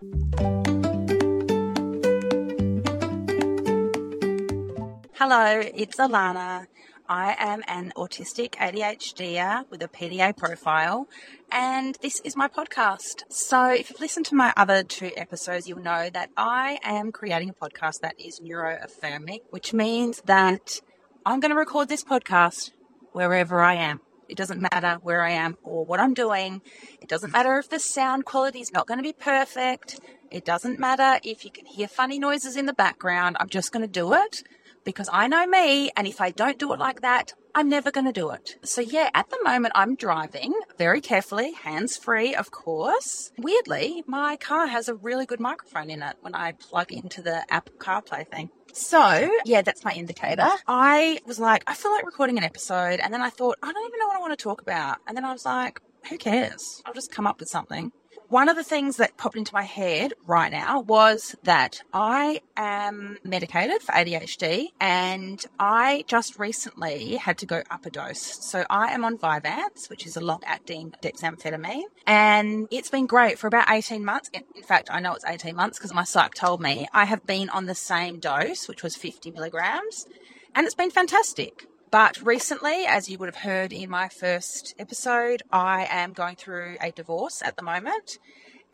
Hello, it's Alana. I am an autistic ADHDer with a PDA profile, and this is my podcast. So, if you've listened to my other two episodes, you'll know that I am creating a podcast that is neuroaffirming, which means that I'm going to record this podcast wherever I am. It doesn't matter where I am or what I'm doing. It doesn't matter if the sound quality is not going to be perfect. It doesn't matter if you can hear funny noises in the background. I'm just going to do it because I know me. And if I don't do it like that, I'm never going to do it. So, yeah, at the moment, I'm driving very carefully, hands free, of course. Weirdly, my car has a really good microphone in it when I plug into the Apple CarPlay thing. So, yeah, that's my indicator. I was like, I feel like recording an episode. And then I thought, I don't even know what I want to talk about. And then I was like, who cares? I'll just come up with something. One of the things that popped into my head right now was that I am medicated for ADHD and I just recently had to go up a dose. So I am on Vyvanse, which is a long acting dexamphetamine, and it's been great for about 18 months. In fact, I know it's 18 months because my psych told me I have been on the same dose, which was 50 milligrams, and it's been fantastic. But recently, as you would have heard in my first episode, I am going through a divorce at the moment.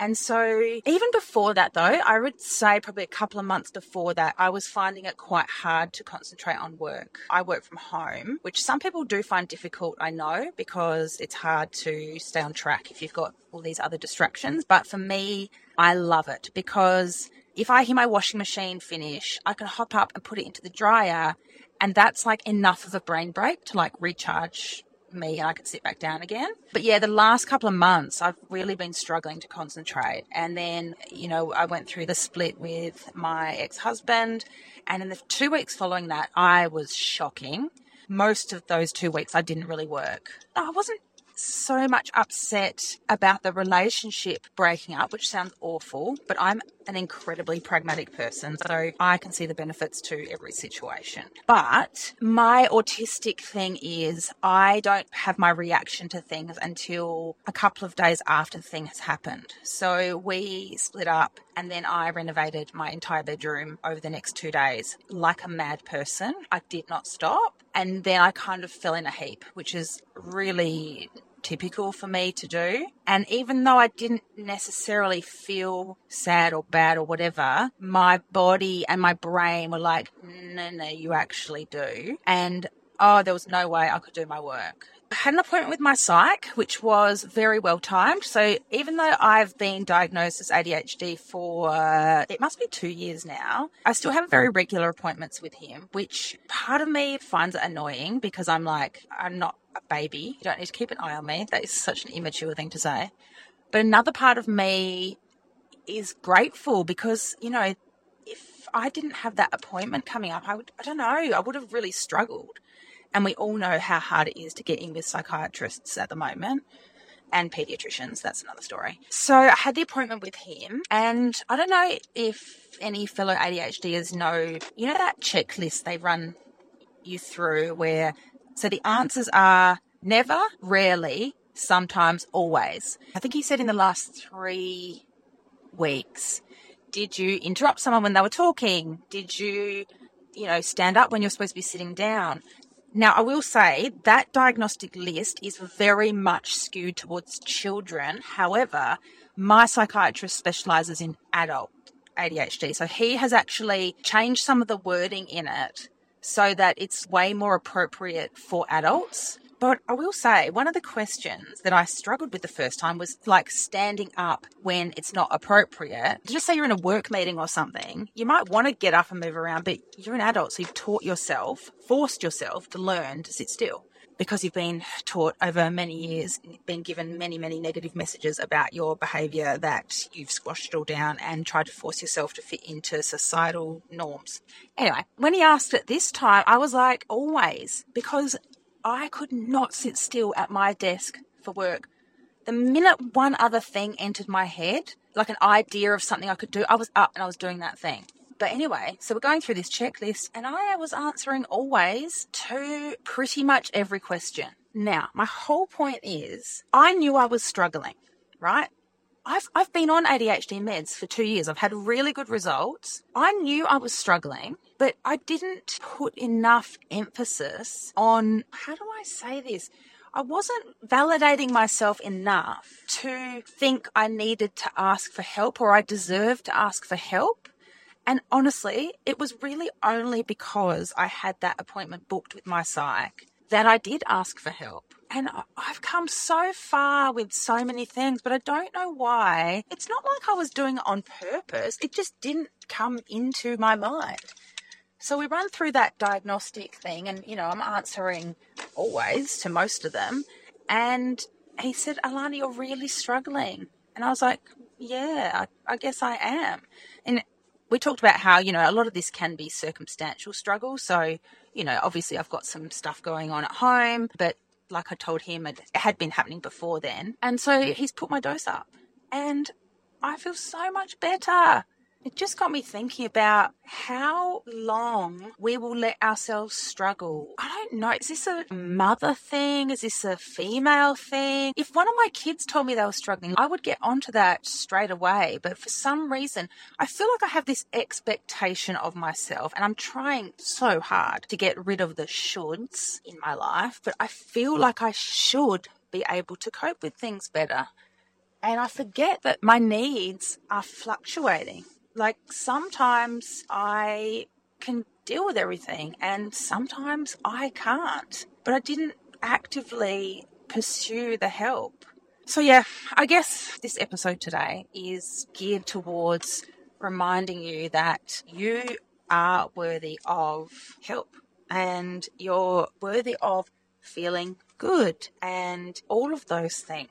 And so, even before that, though, I would say probably a couple of months before that, I was finding it quite hard to concentrate on work. I work from home, which some people do find difficult, I know, because it's hard to stay on track if you've got all these other distractions. But for me, I love it because if I hear my washing machine finish, I can hop up and put it into the dryer and that's like enough of a brain break to like recharge me and I could sit back down again. But yeah, the last couple of months, I've really been struggling to concentrate. And then, you know, I went through the split with my ex husband. And in the two weeks following that, I was shocking. Most of those two weeks, I didn't really work. I wasn't so much upset about the relationship breaking up, which sounds awful, but I'm an incredibly pragmatic person, so I can see the benefits to every situation. But my autistic thing is I don't have my reaction to things until a couple of days after the thing has happened. So we split up and then I renovated my entire bedroom over the next two days like a mad person. I did not stop. And then I kind of fell in a heap, which is really typical for me to do. And even though I didn't necessarily feel sad or bad or whatever, my body and my brain were like, no, no, you actually do. And oh, there was no way I could do my work. I had an appointment with my psych, which was very well timed. So even though I've been diagnosed as ADHD for uh, it must be two years now, I still have very regular appointments with him, which part of me finds it annoying because I'm like, I'm not a baby. You don't need to keep an eye on me. That is such an immature thing to say. But another part of me is grateful because, you know, if I didn't have that appointment coming up, I would, I don't know, I would have really struggled. And we all know how hard it is to get in with psychiatrists at the moment and pediatricians. That's another story. So I had the appointment with him, and I don't know if any fellow ADHDers know, you know, that checklist they run you through where, so the answers are never, rarely, sometimes, always. I think he said in the last three weeks, did you interrupt someone when they were talking? Did you, you know, stand up when you're supposed to be sitting down? Now, I will say that diagnostic list is very much skewed towards children. However, my psychiatrist specializes in adult ADHD. So he has actually changed some of the wording in it so that it's way more appropriate for adults. But I will say, one of the questions that I struggled with the first time was like standing up when it's not appropriate. Just say you're in a work meeting or something, you might want to get up and move around, but you're an adult, so you've taught yourself, forced yourself to learn to sit still because you've been taught over many years, been given many, many negative messages about your behaviour that you've squashed it all down and tried to force yourself to fit into societal norms. Anyway, when he asked it this time, I was like, always, because I could not sit still at my desk for work. The minute one other thing entered my head, like an idea of something I could do, I was up and I was doing that thing. But anyway, so we're going through this checklist and I was answering always to pretty much every question. Now, my whole point is I knew I was struggling, right? I've, I've been on ADHD meds for two years. I've had really good results. I knew I was struggling, but I didn't put enough emphasis on, how do I say this? I wasn't validating myself enough to think I needed to ask for help or I deserved to ask for help. And honestly, it was really only because I had that appointment booked with my psych that I did ask for help. And I've come so far with so many things, but I don't know why. It's not like I was doing it on purpose. It just didn't come into my mind. So we run through that diagnostic thing, and you know, I'm answering always to most of them. And he said, Alana, you're really struggling. And I was like, yeah, I, I guess I am. And we talked about how, you know, a lot of this can be circumstantial struggle. So, you know, obviously I've got some stuff going on at home, but like I told him, it had been happening before then. And so he's put my dose up. And I feel so much better. It just got me thinking about how long we will let ourselves struggle. I don't know. Is this a mother thing? Is this a female thing? If one of my kids told me they were struggling, I would get onto that straight away. But for some reason, I feel like I have this expectation of myself and I'm trying so hard to get rid of the shoulds in my life, but I feel like I should be able to cope with things better. And I forget that my needs are fluctuating. Like sometimes I can deal with everything and sometimes I can't. But I didn't actively pursue the help. So, yeah, I guess this episode today is geared towards reminding you that you are worthy of help and you're worthy of feeling good and all of those things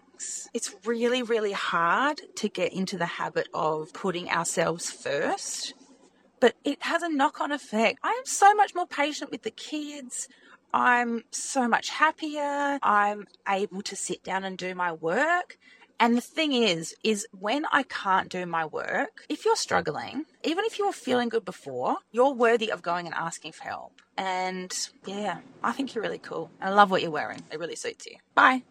it's really, really hard to get into the habit of putting ourselves first, but it has a knock on effect. I am so much more patient with the kids. I'm so much happier. I'm able to sit down and do my work. And the thing is, is when I can't do my work, if you're struggling, even if you were feeling good before, you're worthy of going and asking for help. And yeah, I think you're really cool. I love what you're wearing. It really suits you. Bye.